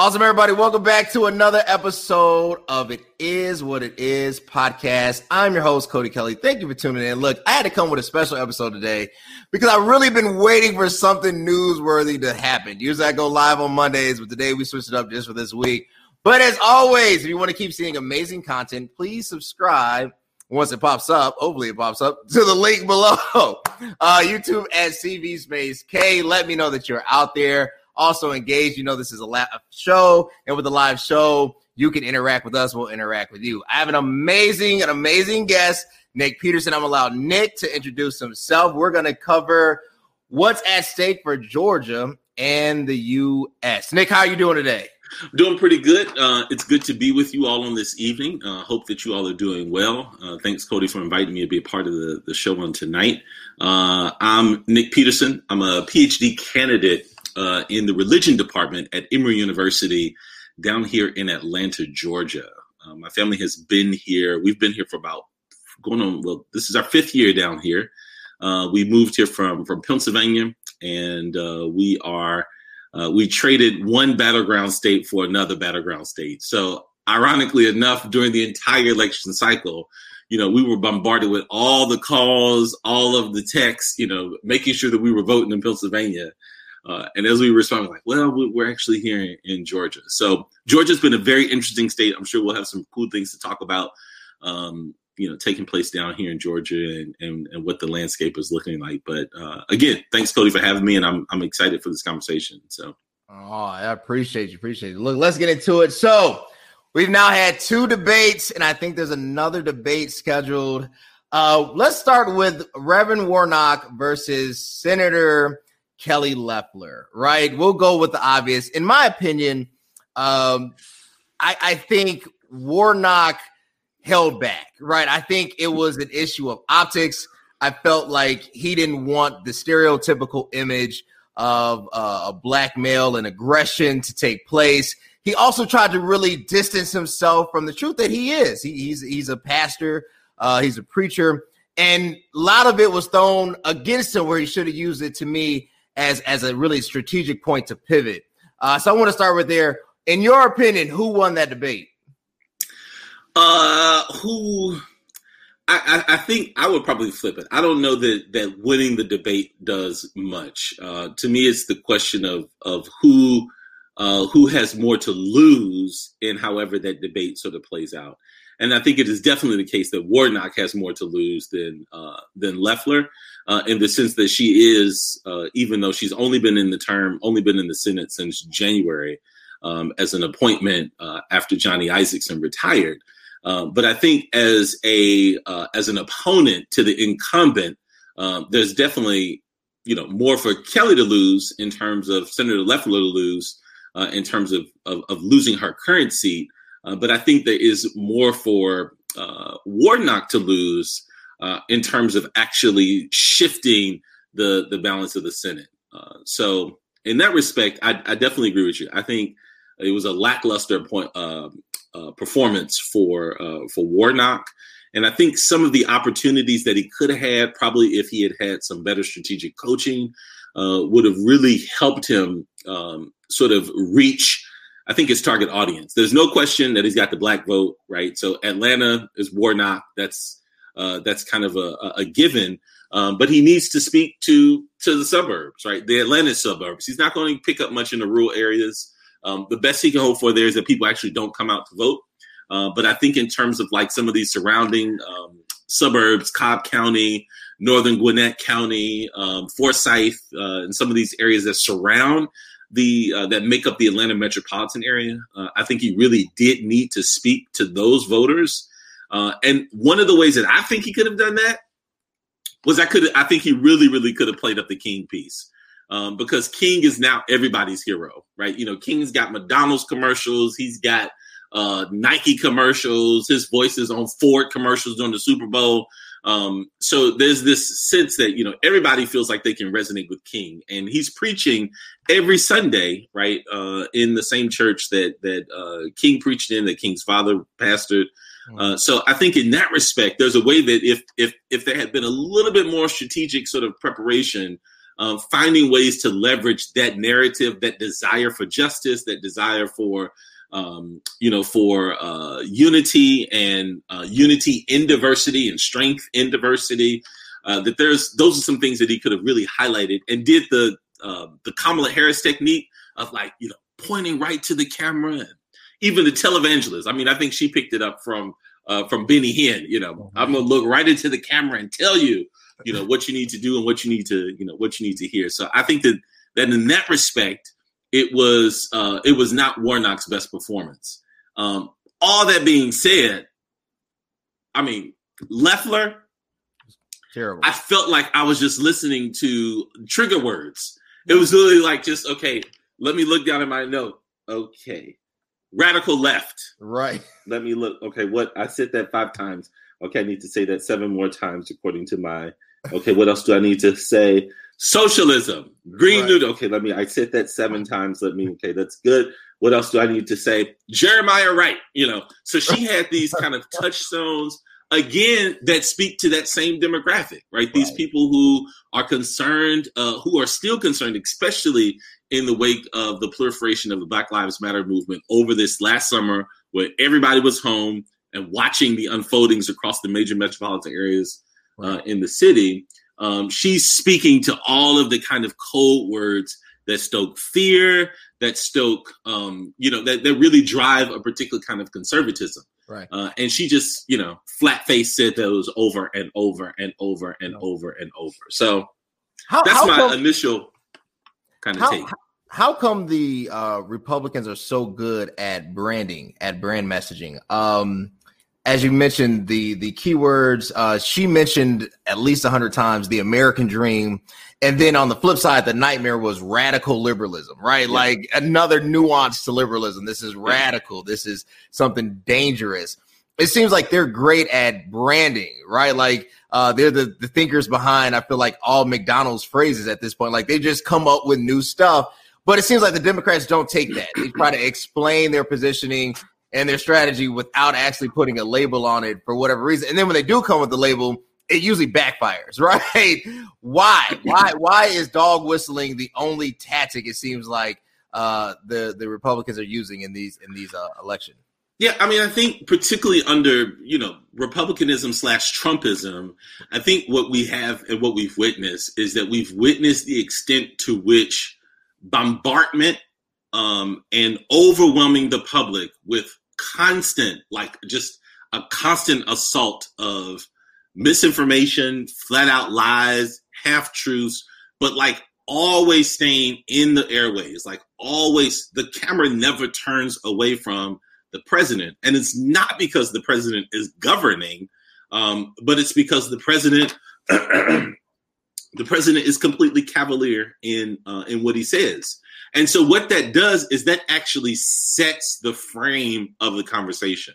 Awesome, everybody. Welcome back to another episode of It Is What It Is podcast. I'm your host, Cody Kelly. Thank you for tuning in. Look, I had to come with a special episode today because I've really been waiting for something newsworthy to happen. Usually I go live on Mondays, but today we switched it up just for this week. But as always, if you want to keep seeing amazing content, please subscribe once it pops up. Hopefully, it pops up to the link below. Uh, YouTube at CV Space K. Let me know that you're out there also engaged. You know, this is a live show, and with a live show, you can interact with us. We'll interact with you. I have an amazing, an amazing guest, Nick Peterson. I'm allowed Nick to introduce himself. We're going to cover what's at stake for Georgia and the U.S. Nick, how are you doing today? Doing pretty good. Uh, it's good to be with you all on this evening. Uh, hope that you all are doing well. Uh, thanks, Cody, for inviting me to be a part of the, the show on tonight. Uh, I'm Nick Peterson. I'm a PhD candidate uh, in the religion department at Emory University down here in Atlanta, Georgia. Uh, my family has been here. We've been here for about going on. Well, this is our fifth year down here. Uh, we moved here from from Pennsylvania, and uh, we are uh, we traded one battleground state for another battleground state. So, ironically enough, during the entire election cycle, you know, we were bombarded with all the calls, all of the texts, you know, making sure that we were voting in Pennsylvania. Uh, and as we responded, like, well, we're actually here in, in, Georgia. So Georgia's been a very interesting state. I'm sure we'll have some cool things to talk about, um, you know, taking place down here in Georgia and, and, and what the landscape is looking like. But uh, again, thanks, Cody, for having me, and I'm I'm excited for this conversation. So. Oh, I appreciate you. Appreciate it. Look, let's get into it. So we've now had two debates, and I think there's another debate scheduled. Uh, let's start with Reverend Warnock versus Senator Kelly Loeffler, right? We'll go with the obvious. In my opinion, um, I, I think Warnock held back, right? I think it was an issue of optics. I felt like he didn't want the stereotypical image of uh, a black male and aggression to take place. He also tried to really distance himself from the truth that he is. He, he's he's a pastor, uh, he's a preacher, and a lot of it was thrown against him where he should have used it to me as as a really strategic point to pivot. Uh, so I want to start with there. In your opinion, who won that debate? Uh, who? I, I, think I would probably flip it. I don't know that that winning the debate does much. Uh, to me, it's the question of of who uh, who has more to lose in however that debate sort of plays out. And I think it is definitely the case that Warnock has more to lose than uh, than Loeffler, uh, in the sense that she is, uh, even though she's only been in the term, only been in the Senate since January, um, as an appointment uh, after Johnny Isakson retired. Um, but I think as a uh, as an opponent to the incumbent, um, there's definitely you know more for Kelly to lose in terms of Senator Loeffler to lose uh, in terms of, of, of losing her current seat. Uh, but I think there is more for uh, Warnock to lose uh, in terms of actually shifting the the balance of the Senate. Uh, so in that respect, I, I, definitely agree with you. I think it was a lackluster point um, uh, performance for for Warnock. And I think some of the opportunities that he could have had, probably if he had had some better strategic coaching, would have really helped him um, sort of reach I think his target audience. There's no question that he's got the black vote, right? So Atlanta is Warnock. That's uh, that's kind of a, a given. Um, but he needs to speak to to the suburbs, right? The Atlanta suburbs. He's not going to pick up much in the rural areas. Um, the best he can hope for there is that people actually don't come out to vote. Uh, but I think in terms of like some of these surrounding um, suburbs, Cobb County, Northern Gwinnett County, um, Forsyth, uh, and some of these areas that surround the uh, that make up the Atlanta metropolitan area. Uh, I think he really did need to speak to those voters. Uh, and one of the ways that I think he could have done that was I could I think he really really could have played up the King piece. Um, because King is now everybody's hero, right? You know, King's got McDonald's commercials, he's got uh, Nike commercials, his voice is on Ford commercials during the Super Bowl. Um, so there's this sense that you know everybody feels like they can resonate with King, and he's preaching every Sunday, right, uh, in the same church that that uh, King preached in, that King's father pastored. Uh, so I think in that respect, there's a way that if if if there had been a little bit more strategic sort of preparation, um, finding ways to leverage that narrative, that desire for justice, that desire for um, you know, for uh, unity and uh, unity in diversity and strength in diversity. Uh, that there's those are some things that he could have really highlighted and did the uh, the Kamala Harris technique of like you know pointing right to the camera and even the televangelist. I mean, I think she picked it up from uh, from Benny Hinn. You know, mm-hmm. I'm gonna look right into the camera and tell you, you know, what you need to do and what you need to, you know, what you need to hear. So I think that that in that respect, it was uh, it was not Warnock's best performance. Um, all that being said, I mean Loeffler, Terrible. I felt like I was just listening to trigger words. It was literally like just okay. Let me look down at my note. Okay, radical left. Right. Let me look. Okay, what I said that five times. Okay, I need to say that seven more times according to my. Okay, what else do I need to say? Socialism, Green right. New Okay, let me. I said that seven times. Let me. Okay, that's good. What else do I need to say? Jeremiah Wright. You know, so she had these kind of touchstones again that speak to that same demographic, right? These people who are concerned, uh, who are still concerned, especially in the wake of the proliferation of the Black Lives Matter movement over this last summer, where everybody was home and watching the unfoldings across the major metropolitan areas uh, in the city. Um, she's speaking to all of the kind of code words that stoke fear, that stoke, um, you know, that, that really drive a particular kind of conservatism. Right. Uh, and she just, you know, flat face said those over and over and over and over and over. So how, that's how my come, initial kind of how, take. How come the uh, Republicans are so good at branding, at brand messaging? Um, as you mentioned the the keywords uh, she mentioned at least 100 times the american dream and then on the flip side the nightmare was radical liberalism right yeah. like another nuance to liberalism this is radical this is something dangerous it seems like they're great at branding right like uh, they're the, the thinkers behind i feel like all mcdonald's phrases at this point like they just come up with new stuff but it seems like the Democrats don't take that. They try to explain their positioning and their strategy without actually putting a label on it for whatever reason. And then when they do come with the label, it usually backfires, right? why? Why? Why is dog whistling the only tactic it seems like uh, the the Republicans are using in these in these uh, elections? Yeah, I mean, I think particularly under you know republicanism slash Trumpism, I think what we have and what we've witnessed is that we've witnessed the extent to which bombardment um, and overwhelming the public with constant, like just a constant assault of misinformation, flat out lies, half truths, but like always staying in the airways, like always, the camera never turns away from the president. And it's not because the president is governing, um, but it's because the president. the president is completely cavalier in uh, in what he says. And so what that does is that actually sets the frame of the conversation.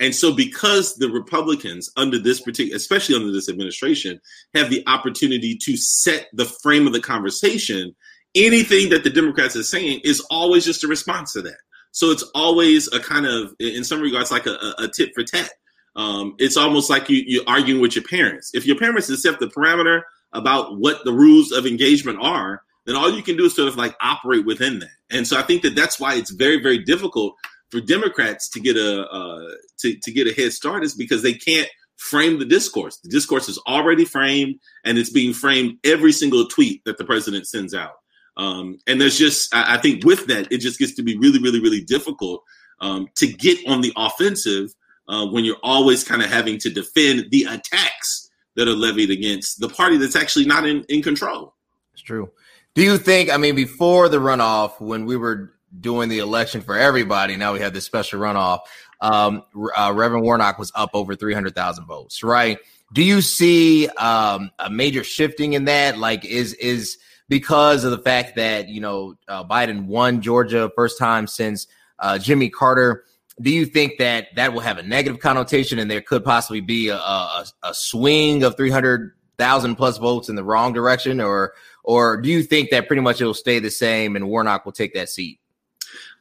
And so because the Republicans under this particular especially under this administration have the opportunity to set the frame of the conversation, anything that the Democrats are saying is always just a response to that. So it's always a kind of in some regards like a, a tit for tat. Um, it's almost like you, you're arguing with your parents. If your parents accept the parameter about what the rules of engagement are, then all you can do is sort of like operate within that. And so I think that that's why it's very, very difficult for Democrats to get a uh, to to get a head start is because they can't frame the discourse. The discourse is already framed, and it's being framed every single tweet that the president sends out. Um, and there's just, I, think, with that, it just gets to be really, really, really difficult um, to get on the offensive uh, when you're always kind of having to defend the attacks that are levied against the party that's actually not in, in control. It's true. Do you think, I mean, before the runoff, when we were doing the election for everybody, now we have this special runoff, um, uh, Reverend Warnock was up over 300,000 votes, right? Do you see um, a major shifting in that? Like, is, is because of the fact that, you know, uh, Biden won Georgia first time since uh, Jimmy Carter, do you think that that will have a negative connotation and there could possibly be a, a, a swing of 300,000 plus votes in the wrong direction? Or, or do you think that pretty much it will stay the same and Warnock will take that seat?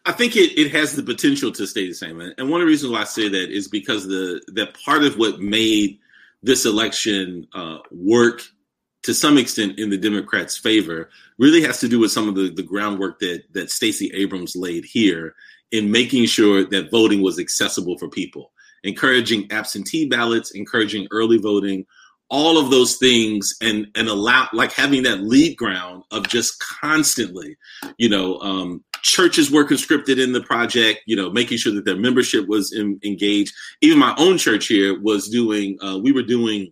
I think it, it has the potential to stay the same. And one of the reasons why I say that is because the that part of what made this election uh, work to some extent in the Democrats' favor really has to do with some of the, the groundwork that that Stacey Abrams laid here in making sure that voting was accessible for people, encouraging absentee ballots, encouraging early voting, all of those things and and allow like having that lead ground of just constantly you know um, churches were conscripted in the project you know making sure that their membership was in, engaged. Even my own church here was doing uh, we were doing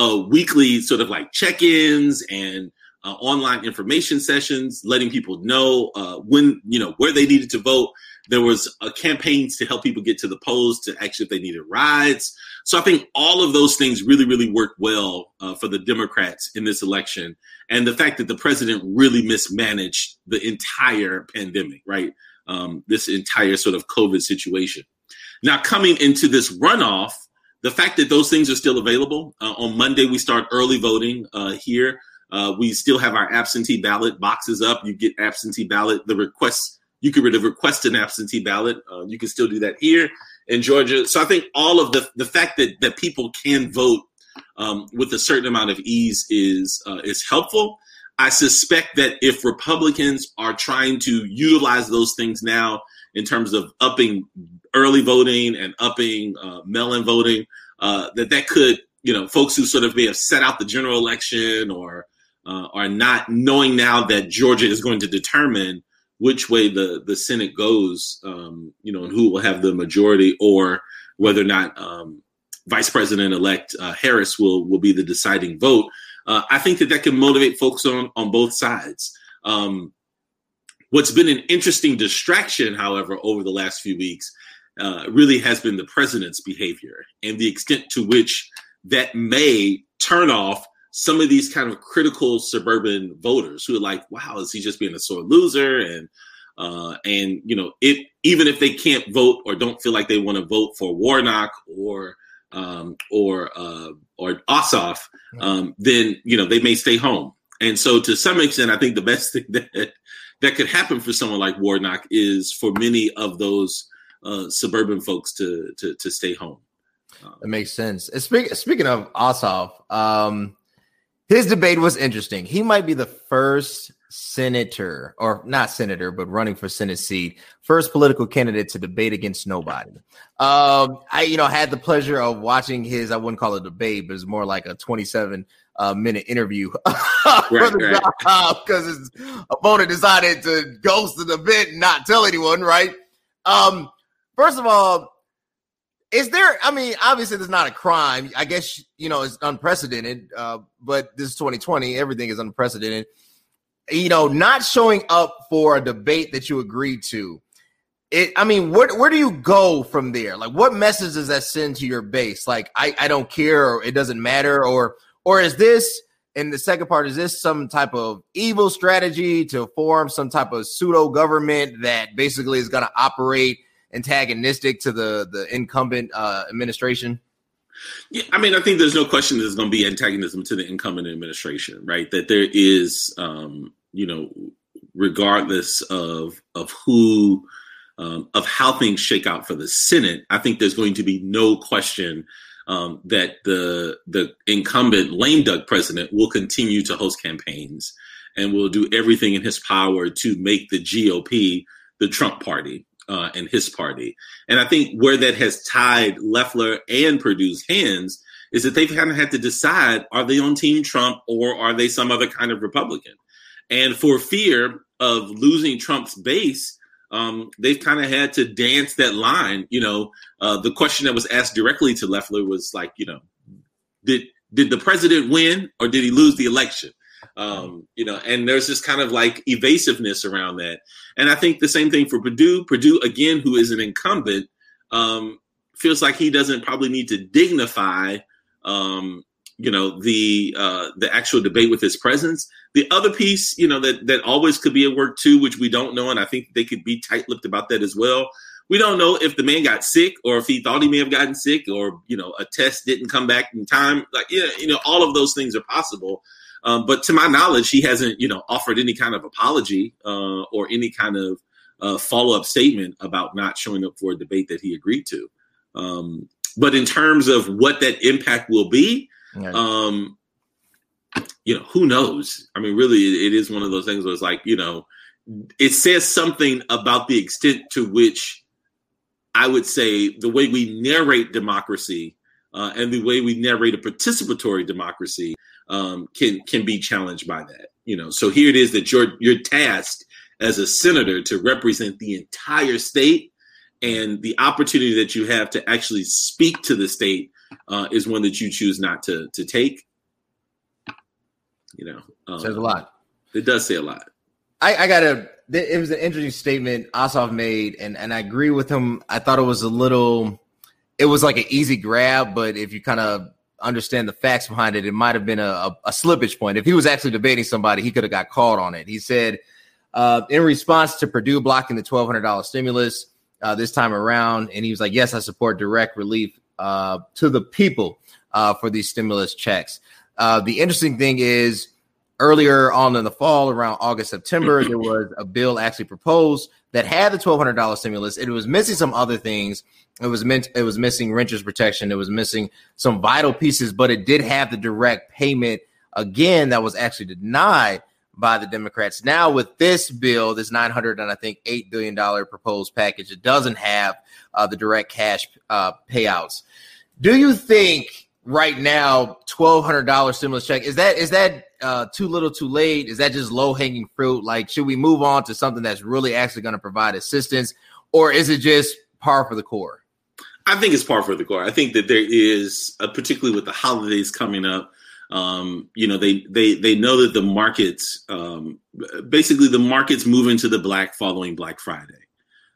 uh, weekly sort of like check-ins and uh, online information sessions letting people know uh, when you know where they needed to vote there was a campaigns to help people get to the polls to actually if they needed rides. So I think all of those things really, really worked well uh, for the Democrats in this election. And the fact that the president really mismanaged the entire pandemic, right? Um, this entire sort of COVID situation. Now, coming into this runoff, the fact that those things are still available uh, on Monday, we start early voting uh, here. Uh, we still have our absentee ballot boxes up. You get absentee ballot. The requests you could request an absentee ballot. Uh, you can still do that here in Georgia. So I think all of the the fact that that people can vote um, with a certain amount of ease is uh, is helpful. I suspect that if Republicans are trying to utilize those things now in terms of upping early voting and upping uh, mail-in voting, uh, that that could you know folks who sort of may have set out the general election or uh, are not knowing now that Georgia is going to determine which way the the Senate goes, um, you know, and who will have the majority, or whether or not um, Vice President elect uh, Harris will will be the deciding vote. Uh, I think that that can motivate folks on on both sides. Um, what's been an interesting distraction, however, over the last few weeks, uh, really has been the president's behavior and the extent to which that may turn off some of these kind of critical suburban voters who are like, wow, is he just being a sore loser? And uh, and you know, if even if they can't vote or don't feel like they want to vote for Warnock or um, or uh, or Ossoff, um, then you know they may stay home. And so, to some extent, I think the best thing that that could happen for someone like Warnock is for many of those uh, suburban folks to to to stay home. That makes sense. Speaking speaking of Ossoff, um, his debate was interesting. He might be the first senator, or not senator, but running for Senate seat, first political candidate to debate against nobody. Um, I, you know, had the pleasure of watching his. I wouldn't call it a debate, but it's more like a 27 uh, minute interview right, because his opponent decided to ghost the debate and not tell anyone. Right. Um, first of all, is there? I mean, obviously, there's not a crime. I guess you know it's unprecedented. Uh, but this is 2020. Everything is unprecedented. You know, not showing up for a debate that you agreed to. It. I mean, where where do you go from there? Like, what message does that send to your base? Like, I I don't care, or it doesn't matter, or or is this? And the second part is this some type of evil strategy to form some type of pseudo government that basically is going to operate antagonistic to the the incumbent uh, administration? Yeah, I mean, I think there's no question there's going to be antagonism to the incumbent administration, right? That there is, um, you know, regardless of of who, um, of how things shake out for the Senate, I think there's going to be no question um, that the the incumbent lame duck president will continue to host campaigns and will do everything in his power to make the GOP the Trump party uh, and his party. And I think where that has tied Loeffler and Perdue's hands is that they've kind of had to decide are they on Team Trump or are they some other kind of Republican? And for fear of losing Trump's base, um, they've kind of had to dance that line. You know, uh, the question that was asked directly to Loeffler was like, you know, did did the president win or did he lose the election? Um, you know, and there's this kind of like evasiveness around that. And I think the same thing for Perdue. Perdue, again, who is an incumbent, um, feels like he doesn't probably need to dignify, um, you know, the uh, the actual debate with his presence. The other piece, you know, that that always could be at work too, which we don't know, and I think they could be tight-lipped about that as well. We don't know if the man got sick or if he thought he may have gotten sick or you know a test didn't come back in time. Like yeah, you know, all of those things are possible. Um, but to my knowledge, he hasn't, you know, offered any kind of apology uh, or any kind of uh, follow up statement about not showing up for a debate that he agreed to. Um, but in terms of what that impact will be, um, you know, who knows? I mean, really, it is one of those things where it's like, you know, it says something about the extent to which I would say the way we narrate democracy uh, and the way we narrate a participatory democracy um, can can be challenged by that. You know, so here it is that you're you're tasked as a senator to represent the entire state, and the opportunity that you have to actually speak to the state uh, is one that you choose not to to take. You know, um, says a lot. It does say a lot. I, I got a. It was an interesting statement Ossoff made, and and I agree with him. I thought it was a little. It was like an easy grab, but if you kind of understand the facts behind it, it might have been a, a, a, slippage point. If he was actually debating somebody, he could have got called on it. He said, uh, in response to Perdue blocking the twelve hundred dollars stimulus uh, this time around, and he was like, "Yes, I support direct relief uh, to the people uh, for these stimulus checks." Uh, the interesting thing is earlier on in the fall, around August, September, there was a bill actually proposed that had the twelve hundred dollars stimulus. It was missing some other things. It was meant. It was missing renters protection. It was missing some vital pieces, but it did have the direct payment again that was actually denied by the Democrats. Now with this bill, this nine hundred and I think eight billion dollar proposed package, it doesn't have uh, the direct cash uh, payouts. Do you think right now twelve hundred dollar stimulus check is that is that uh, too little, too late? Is that just low hanging fruit? Like, should we move on to something that's really actually going to provide assistance, or is it just par for the core? I think it's par for the core. I think that there is, uh, particularly with the holidays coming up, um, you know, they they they know that the markets, um, basically, the markets move into the black following Black Friday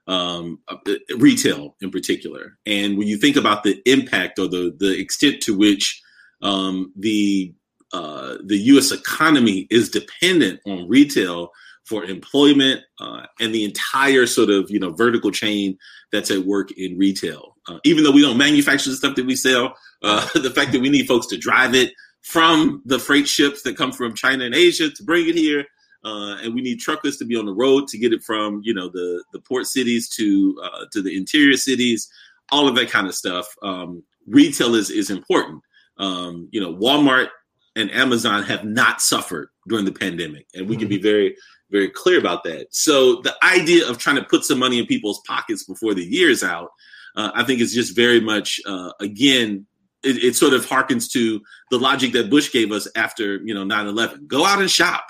um, uh, retail in particular. And when you think about the impact or the the extent to which um, the uh, the U.S. economy is dependent on retail for employment uh, and the entire sort of you know vertical chain that's at work in retail. Uh, even though we don't manufacture the stuff that we sell, uh, the fact that we need folks to drive it from the freight ships that come from China and Asia to bring it here uh, and we need truckers to be on the road to get it from you know the the port cities to uh, to the interior cities, all of that kind of stuff. Um, retail is is important. Um, you know, Walmart and Amazon have not suffered during the pandemic, and we can be mm-hmm. very very clear about that. So the idea of trying to put some money in people's pockets before the year's out, uh, I think is just very much uh, again it, it, sort of harkens to the logic that Bush gave us after you know 9-11. Go out and shop.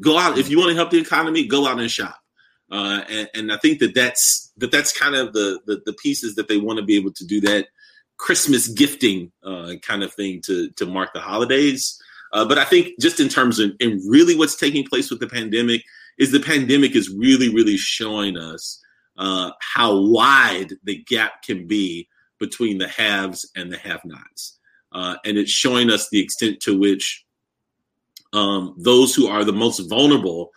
Go out if you want to help the economy. Go out and shop. Uh, and, and, I think that that's that that's kind of the, the, the pieces that they want to be able to do that Christmas gifting uh, kind of thing to to mark the holidays. Uh, but I think just in terms of and really what's taking place with the pandemic is the pandemic is really really showing us uh, how wide the gap can be between the haves and the have-nots, uh, and it's showing us the extent to which um, those who are the most vulnerable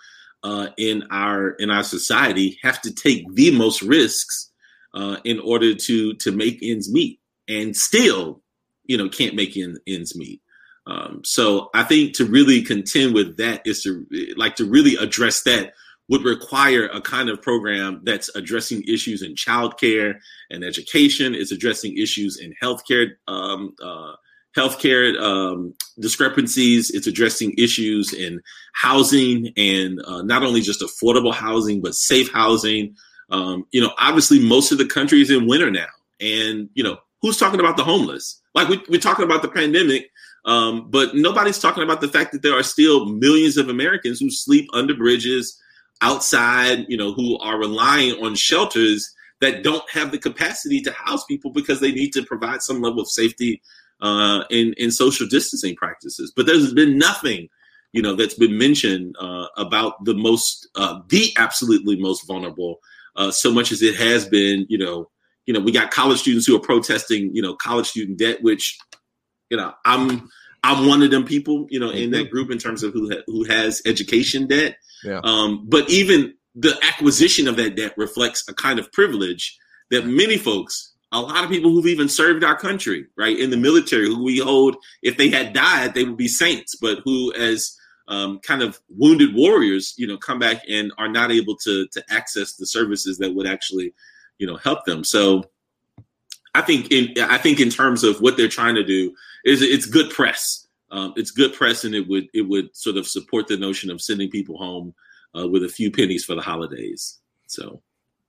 uh, in our in our society have to take the most risks uh, in order to to make ends meet, and still, you know, can't make ends meet. Um, so I think to really contend with that is to like to really address that would require a kind of program that's addressing issues in childcare and education. It's addressing issues in healthcare um, uh, healthcare um, discrepancies. It's addressing issues in housing and uh, not only just affordable housing, but safe housing. Um, you know, obviously, most of the country is in winter now. And, you know, who's talking about the homeless? Like, we, we're talking about the pandemic, um, but nobody's talking about the fact that there are still millions of Americans who sleep under bridges, outside, you know, who are relying on shelters that don't have the capacity to house people because they need to provide some level of safety uh, in in social distancing practices. But there's been nothing, you know, that's been mentioned uh, about the most, uh, the absolutely most vulnerable, uh, so much as it has been, you know, you know, we got college students who are protesting, you know, college student debt, which, you know, I'm I'm one of them people, you know, in that mm-hmm. group in terms of who ha- who has education debt. Yeah. Um, but even the acquisition of that debt reflects a kind of privilege that many folks a lot of people who've even served our country, right, in the military, who we hold, if they had died, they would be saints, but who, as um, kind of wounded warriors, you know, come back and are not able to to access the services that would actually, you know, help them. So, I think in I think in terms of what they're trying to do is it's good press um, it's good press, and it would it would sort of support the notion of sending people home uh, with a few pennies for the holidays. So.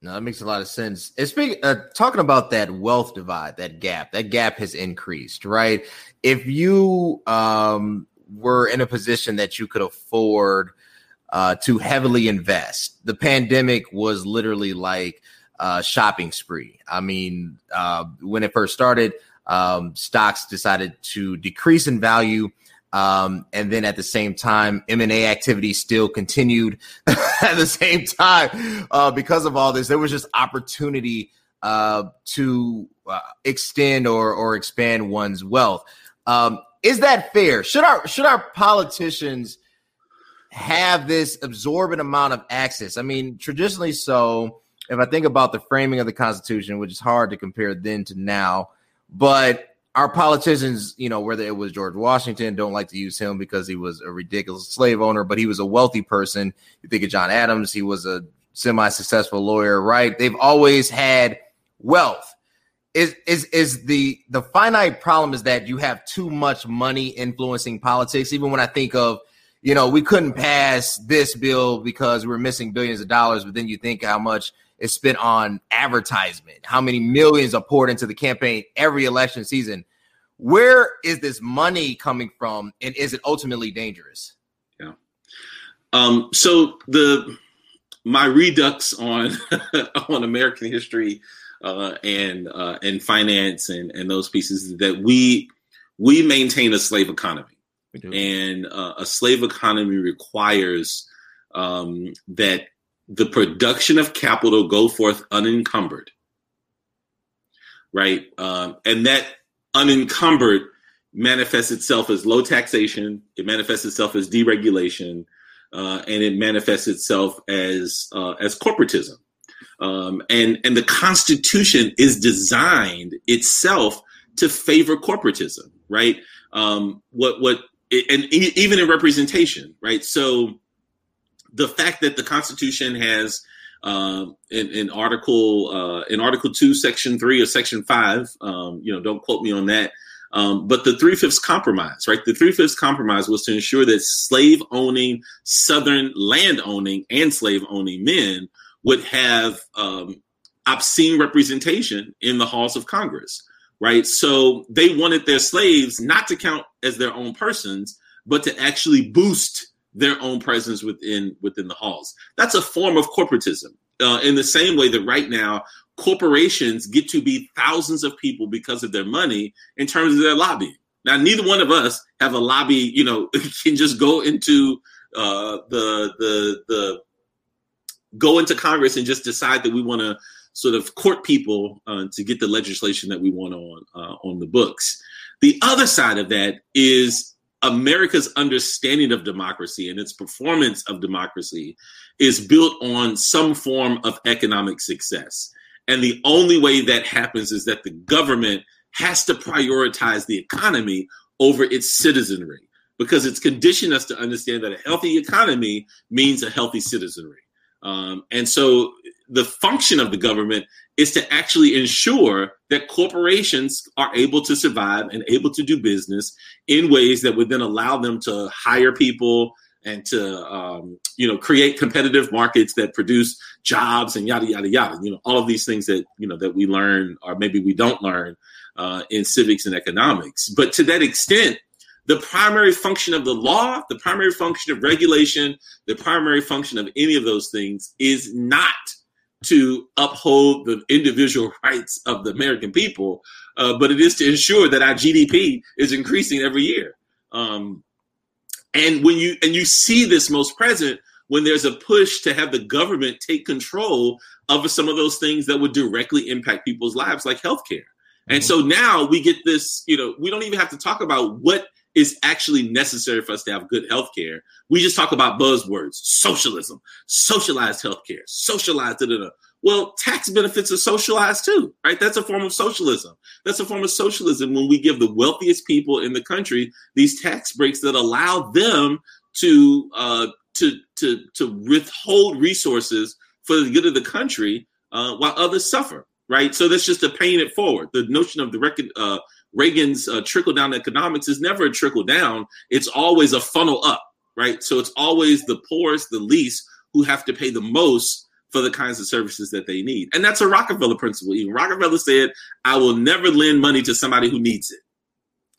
No, that makes a lot of sense. And speaking, uh, talking about that wealth divide, that gap, that gap has increased, right? If you um, were in a position that you could afford uh, to heavily invest, the pandemic was literally like a shopping spree. I mean, uh, when it first started, um, stocks decided to decrease in value. Um, and then at the same time, M&A activity still continued at the same time uh, because of all this. There was just opportunity uh, to uh, extend or or expand one's wealth. Um, is that fair? Should our should our politicians have this absorbent amount of access? I mean, traditionally, so if I think about the framing of the Constitution, which is hard to compare then to now, but our politicians, you know, whether it was George Washington, don't like to use him because he was a ridiculous slave owner, but he was a wealthy person. You think of John Adams, he was a semi-successful lawyer, right? They've always had wealth. Is is is the the finite problem is that you have too much money influencing politics. Even when I think of, you know, we couldn't pass this bill because we're missing billions of dollars, but then you think how much is spent on advertisement, how many millions are poured into the campaign every election season. Where is this money coming from, and is it ultimately dangerous? Yeah. Um, so the my redux on on American history uh, and uh, and finance and and those pieces that we we maintain a slave economy, and uh, a slave economy requires um, that the production of capital go forth unencumbered, right? Um, and that unencumbered manifests itself as low taxation. It manifests itself as deregulation, uh, and it manifests itself as uh, as corporatism. Um, and and the Constitution is designed itself to favor corporatism, right? Um, what what and even in representation, right? So the fact that the Constitution has uh, in, in, Article uh, in Article Two, Section Three or Section Five, um, you know, don't quote me on that. Um, but the Three Fifths Compromise, right? The Three Fifths Compromise was to ensure that slave owning, Southern land owning, and slave owning men would have um, obscene representation in the halls of Congress, right? So they wanted their slaves not to count as their own persons, but to actually boost their own presence within within the halls. That's a form of corporatism. Uh, in the same way that right now corporations get to be thousands of people because of their money in terms of their lobbying. Now, neither one of us have a lobby. You know, can just go into uh, the the the go into Congress and just decide that we want to sort of court people uh, to get the legislation that we want on uh, on the books. The other side of that is America's understanding of democracy and its performance of democracy is built on some form of economic success. And the only way that happens is that the government has to prioritize the economy over its citizenry because it's conditioned us to understand that a healthy economy means a healthy citizenry. Um, and so the function of the government is to actually ensure that corporations are able to survive and able to do business in ways that would then allow them to hire people and to um, you know create competitive markets that produce jobs and yada yada yada. You know all of these things that you know that we learn or maybe we don't learn uh, in civics and economics. But to that extent the primary function of the law the primary function of regulation the primary function of any of those things is not to uphold the individual rights of the American people, uh, but it is to ensure that our GDP is increasing every year. Um, and when you and you see this most present when there's a push to have the government take control of some of those things that would directly impact people's lives, like healthcare. And mm-hmm. so now we get this, you know, we don't even have to talk about what is actually necessary for us to have good health care. We just talk about buzzwords, socialism, socialized healthcare, socialized. Da, da, da. Well, tax benefits are socialized too, right? That's a form of socialism. That's a form of socialism when we give the wealthiest people in the country these tax breaks that allow them to uh, to to to withhold resources for the good of the country uh, while others suffer, right? So that's just to paying it forward. The notion of the record. Uh, Reagan's uh, trickle down economics is never a trickle down. It's always a funnel up, right? So it's always the poorest, the least, who have to pay the most for the kinds of services that they need. And that's a Rockefeller principle. Even Rockefeller said, I will never lend money to somebody who needs it.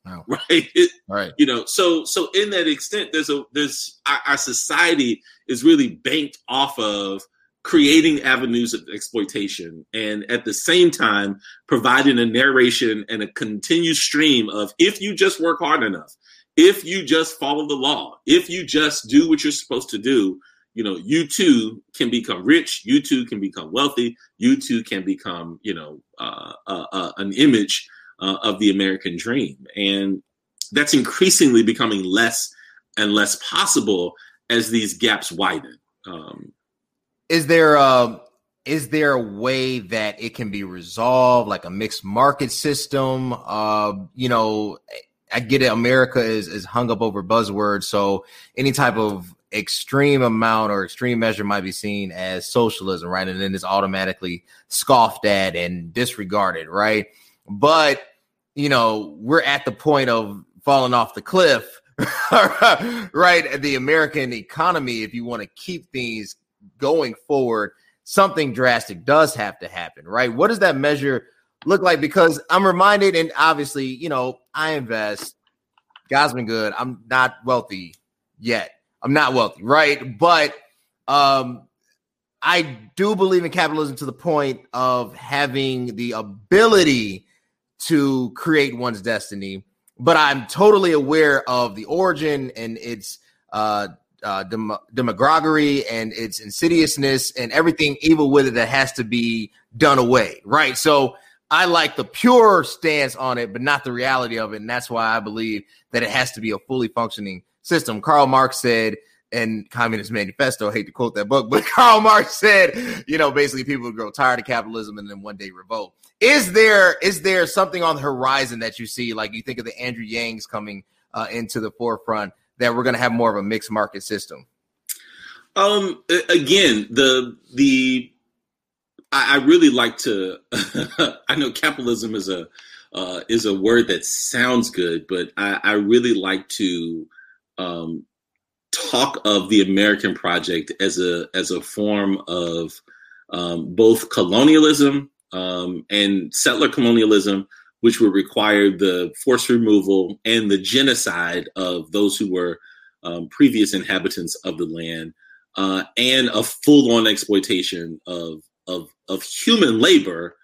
Wow. Right. It, Right. you know, so so in that extent, there's a there's our, our society is really banked off of creating avenues of exploitation and at the same time providing a narration and a continued stream of if you just work hard enough if you just follow the law if you just do what you're supposed to do you know you too can become rich you too can become wealthy you too can become you know uh, uh, uh, an image uh, of the american dream. And that's increasingly becoming less and less possible as these gaps widen. Um, is there um is there a way that it can be resolved like a mixed market system? Uh you know i get it america is is hung up over buzzwords so any type of extreme amount or extreme measure might be seen as socialism right? And then it's automatically scoffed at and disregarded right? But you know we're at the point of falling off the cliff right? The american economy if you want to keep things going forward, something drastic does have to happen, right? What does that measure look like? Because I'm reminded, and obviously, you know, I invest. God's been good. I'm not wealthy yet. I'm not wealthy, right? But um, I do believe in capitalism to the point of having the ability to create one's destiny. But I'm totally aware of the origin and its uh, uh, dem- demagoguery and its insidiousness and everything evil with it that has to be done away, right? So I like the pure stance on it, but not the reality of it, and that's why I believe that it has to be a fully functioning system. Karl Marx said in Communist Manifesto, I hate to quote that book, but Karl Marx said, you know, basically people grow tired of capitalism and then one day revolt. Is there is there something on the horizon that you see, like you think of the Andrew Yangs coming uh, into the forefront? That we're going to have more of a mixed market system? Um, again, the the I, I really like to. I know capitalism is a uh, is a word that sounds good, but I, I really like to um, talk of the American project as a as a form of um, both colonialism um, and settler colonialism, which would require the forced removal and the genocide of those who were um, previous inhabitants of the land, uh, and a full-on exploitation of, of of human labor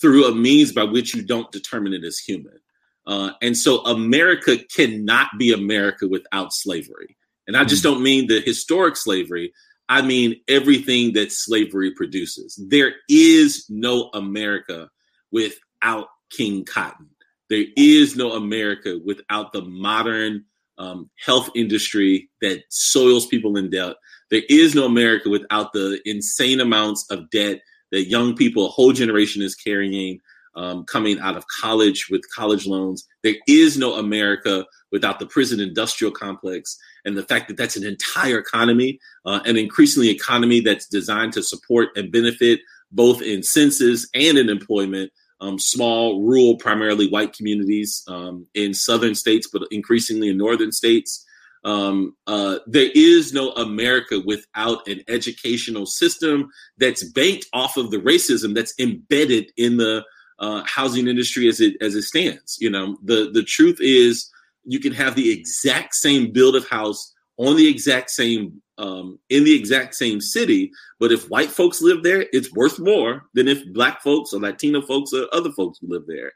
through a means by which you don't determine it as human. Uh, and so America cannot be America without slavery. And I just hmm. don't mean the historic slavery. I mean everything that slavery produces. There is no America without King Cotton. There is no America without the modern um, health industry that soils people in debt. There is no America without the insane amounts of debt that young people, a whole generation is carrying um, coming out of college with college loans. There is no America without the prison industrial complex and the fact that that's an entire economy, uh, an increasingly economy that's designed to support and benefit both in census and in employment um, small, rural, primarily white communities um, in southern states, but increasingly in northern states. Um, uh, there is no America without an educational system that's banked off of the racism that's embedded in the uh, housing industry as it as it stands. You know, the the truth is, you can have the exact same build of house on the exact same um, in the exact same city, but if white folks live there, it's worth more than if black folks or Latino folks or other folks live there.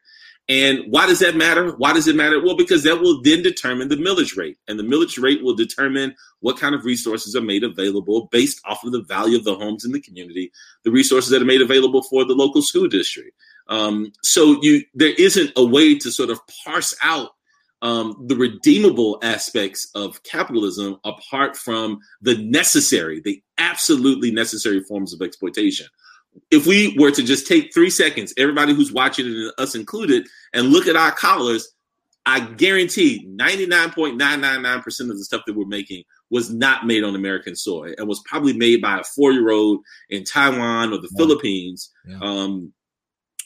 And why does that matter? Why does it matter? Well, because that will then determine the millage rate, and the millage rate will determine what kind of resources are made available based off of the value of the homes in the community, the resources that are made available for the local school district. Um, so you there isn't a way to sort of parse out um, the redeemable aspects of capitalism apart from the necessary, the absolutely necessary forms of exploitation. If we were to just take three seconds, everybody who's watching it, us included, and look at our collars, I guarantee 99.999% of the stuff that we're making was not made on American soil and was probably made by a four year old in Taiwan or the yeah. Philippines. Yeah. Um,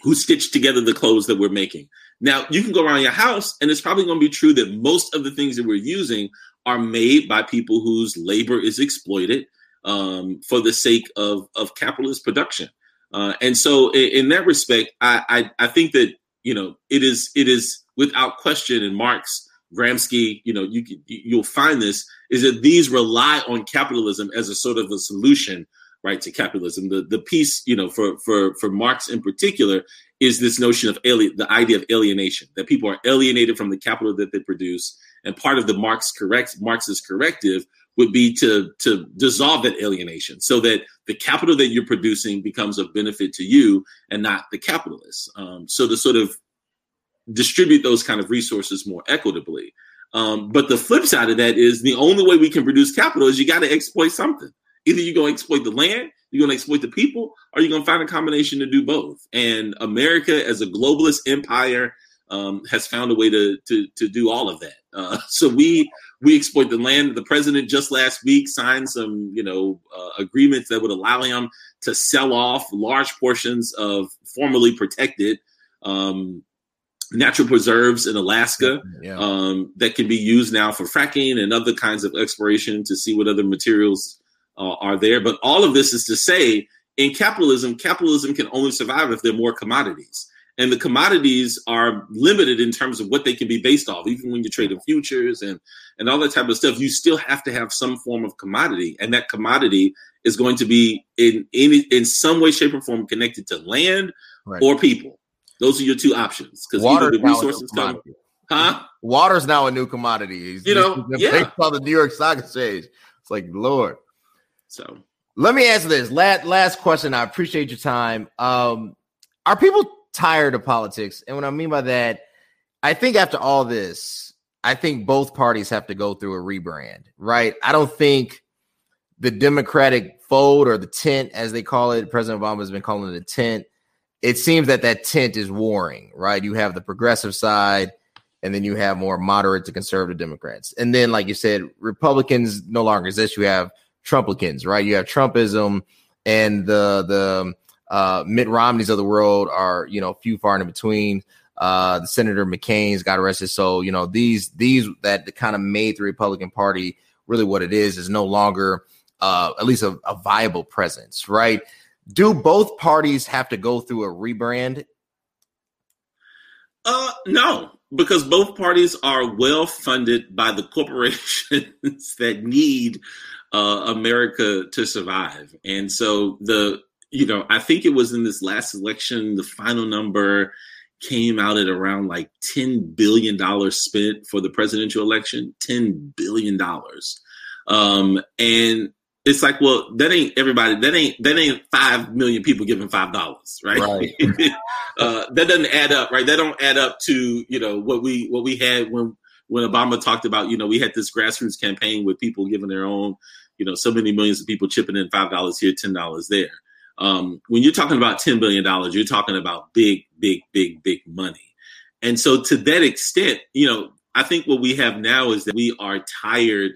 who stitched together the clothes that we're making. Now, you can go around your house, and it's probably going to be true that most of the things that we're using are made by people whose labor is exploited um, for the sake of, of capitalist production. Uh, and so, in, in that respect, I, I, I think that you know it is it is without question, and Marx, Gramsci, you know, you you'll find this is that these rely on capitalism as a sort of a solution right to capitalism. The the piece, you know, for for for Marx in particular is this notion of alien, the idea of alienation that people are alienated from the capital that they produce, and part of the Marx correct Marxist corrective would be to to dissolve that alienation so that the capital that you're producing becomes of benefit to you and not the capitalists. Um, so to sort of distribute those kind of resources more equitably. Um, but the flip side of that is the only way we can produce capital is you got to exploit something. Either you're going to exploit the land, you're going to exploit the people, or you're going to find a combination to do both. And America, as a globalist empire, um, has found a way to to to do all of that. Uh, so we we exploit the land. The president just last week signed some you know uh, agreements that would allow him to sell off large portions of formerly protected um, natural preserves in Alaska yeah. um, that can be used now for fracking and other kinds of exploration to see what other materials uh, are there. But all of this is to say, in capitalism, capitalism can only survive if there are more commodities. And the commodities are limited in terms of what they can be based off. Even when you're trading futures and, and all that type of stuff, you still have to have some form of commodity. And that commodity is going to be in any in some way, shape, or form connected to land right. or people. Those are your two options. Because either the resources come. Huh? Water's now a new commodity. You know, yeah. on the New York Stock Exchange. It's like, Lord. So let me answer this. Last last question. I appreciate your time. Um, are people tired of politics? And what I mean by that, I think after all this, I think both parties have to go through a rebrand, right? I don't think the Democratic fold or the tent, as they call it, President Obama has been calling it a tent. It seems that that tent is warring, right? You have the progressive side, and then you have more moderate to conservative Democrats. And then, like you said, Republicans no longer exist. You have Trumplicans, right? You have Trumpism and the the uh, Mitt Romneys of the world are you know few far in between. Uh, the Senator McCain's got arrested, so you know these these that kind of made the Republican Party really what it is is no longer uh, at least a, a viable presence, right? Do both parties have to go through a rebrand? Uh, no, because both parties are well funded by the corporations that need uh, America to survive. And so the you know, I think it was in this last election, the final number came out at around like $10 billion spent for the presidential election. $10 billion. Um, and it's like, well, that ain't everybody. That ain't that ain't five million people giving five dollars, right? right. uh, that doesn't add up, right? That don't add up to you know what we what we had when when Obama talked about you know we had this grassroots campaign with people giving their own you know, so many millions of people chipping in five dollars here, ten dollars there. Um, when you're talking about ten billion dollars, you're talking about big, big, big, big money. And so, to that extent, you know, I think what we have now is that we are tired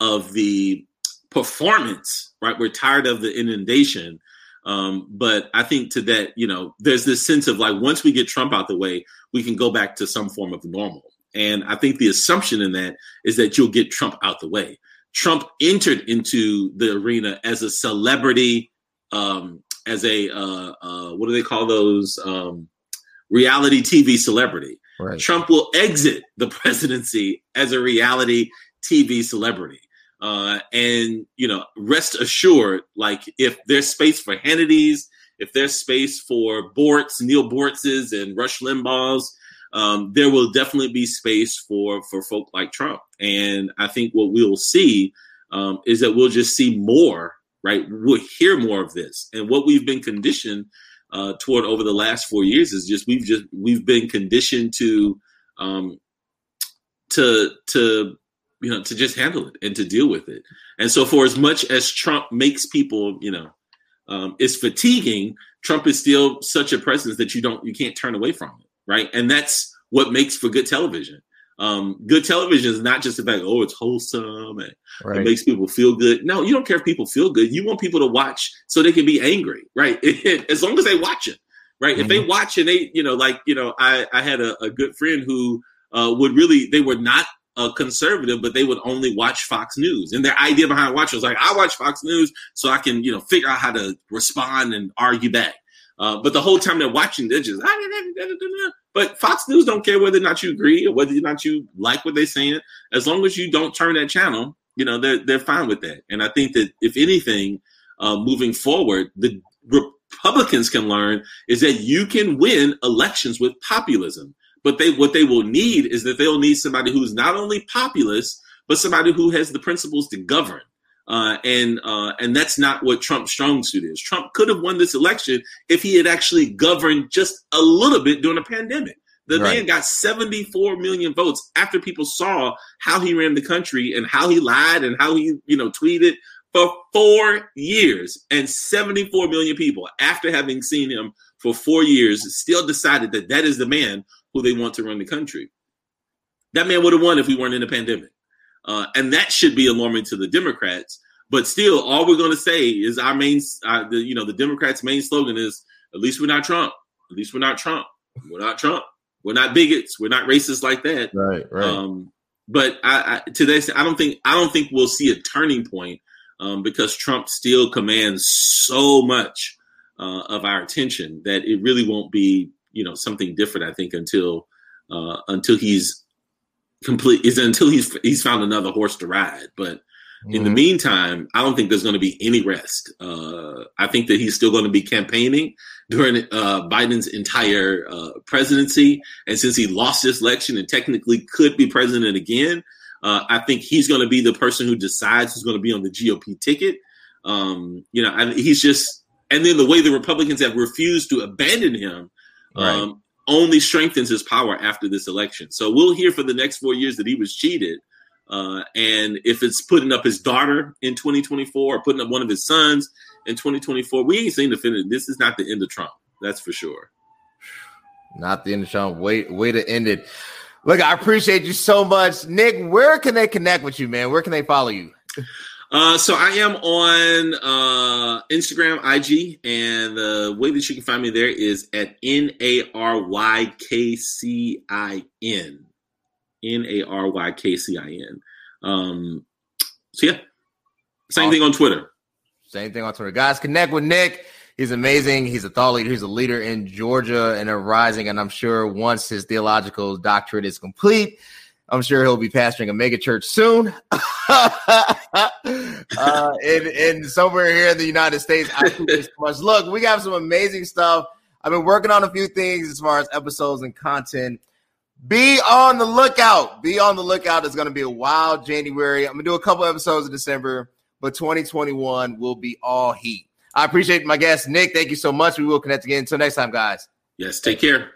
of the performance, right? We're tired of the inundation. Um, but I think to that, you know, there's this sense of like once we get Trump out the way, we can go back to some form of normal. And I think the assumption in that is that you'll get Trump out the way. Trump entered into the arena as a celebrity, um, as a uh, uh, what do they call those um, reality TV celebrity. Right. Trump will exit the presidency as a reality TV celebrity. Uh, and you know, rest assured, like if there's space for Hannity's, if there's space for Boortz, Neal Boortz's, and Rush Limbaugh's, um, there will definitely be space for for folk like Trump. And I think what we'll see um, is that we'll just see more. Right, we'll hear more of this, and what we've been conditioned uh, toward over the last four years is just we've just we've been conditioned to um, to to you know to just handle it and to deal with it. And so, for as much as Trump makes people, you know, um, is fatiguing, Trump is still such a presence that you don't you can't turn away from it right? And that's what makes for good television. Um, good television is not just about oh it's wholesome and right. it makes people feel good. No, you don't care if people feel good. You want people to watch so they can be angry, right? as long as they watch it, right? Mm-hmm. If they mm-hmm. watch and they, you know, like you know, I I had a, a good friend who uh, would really they were not a conservative, but they would only watch Fox News. And their idea behind watching was like, I watch Fox News so I can, you know, figure out how to respond and argue back. Uh, but the whole time they're watching, they're just, but Fox News don't care whether or not you agree or whether or not you like what they're saying. As long as you don't turn that channel, you know, they're, they're fine with that. And I think that if anything, uh, moving forward, the Republicans can learn is that you can win elections with populism. But they what they will need is that they'll need somebody who's not only populist, but somebody who has the principles to govern. Uh, and uh, and that's not what Trump's strong suit is. Trump could have won this election if he had actually governed just a little bit during a pandemic. The right. man got 74 million votes after people saw how he ran the country and how he lied and how he, you know, tweeted for four years. And 74 million people, after having seen him for four years, still decided that that is the man who they want to run the country. That man would have won if we weren't in a pandemic. Uh, and that should be alarming to the Democrats. But still, all we're going to say is our main, uh, the, you know, the Democrats' main slogan is at least we're not Trump. At least we're not Trump. We're not Trump. We're not bigots. We're not racist like that. Right, right. Um, but I, I, to this, I don't think I don't think we'll see a turning point um, because Trump still commands so much uh, of our attention that it really won't be you know something different. I think until uh, until he's complete is until he's he's found another horse to ride. But mm-hmm. in the mm-hmm. meantime, I don't think there's going to be any rest. Uh, I think that he's still going to be campaigning during uh, Biden's entire uh, presidency, and since he lost this election and technically could be president again, uh, I think he's going to be the person who decides who's going to be on the GOP ticket. Um, you know, I, he's just, and then the way the Republicans have refused to abandon him right. um, only strengthens his power after this election. So we'll hear for the next four years that he was cheated. Uh, and if it's putting up his daughter in 2024 or putting up one of his sons in 2024, we ain't seen the finish. This is not the end of Trump. That's for sure. Not the end of Trump. Wait, way to end it. Look, I appreciate you so much, Nick. Where can they connect with you, man? Where can they follow you? Uh, so I am on uh, Instagram, IG, and the way that you can find me there is at N A R Y K C I N. N A R Y K C I N. Um, so yeah, same awesome. thing on Twitter. Same thing on Twitter, guys. Connect with Nick. He's amazing. He's a thought leader. He's a leader in Georgia and a rising. And I'm sure once his theological doctorate is complete, I'm sure he'll be pastoring a mega church soon. uh, in, in somewhere here in the United States. I much. Look, we got some amazing stuff. I've been working on a few things as far as episodes and content. Be on the lookout. Be on the lookout. It's going to be a wild January. I'm going to do a couple episodes in December, but 2021 will be all heat. I appreciate my guest, Nick. Thank you so much. We will connect again. Until next time, guys. Yes, take care.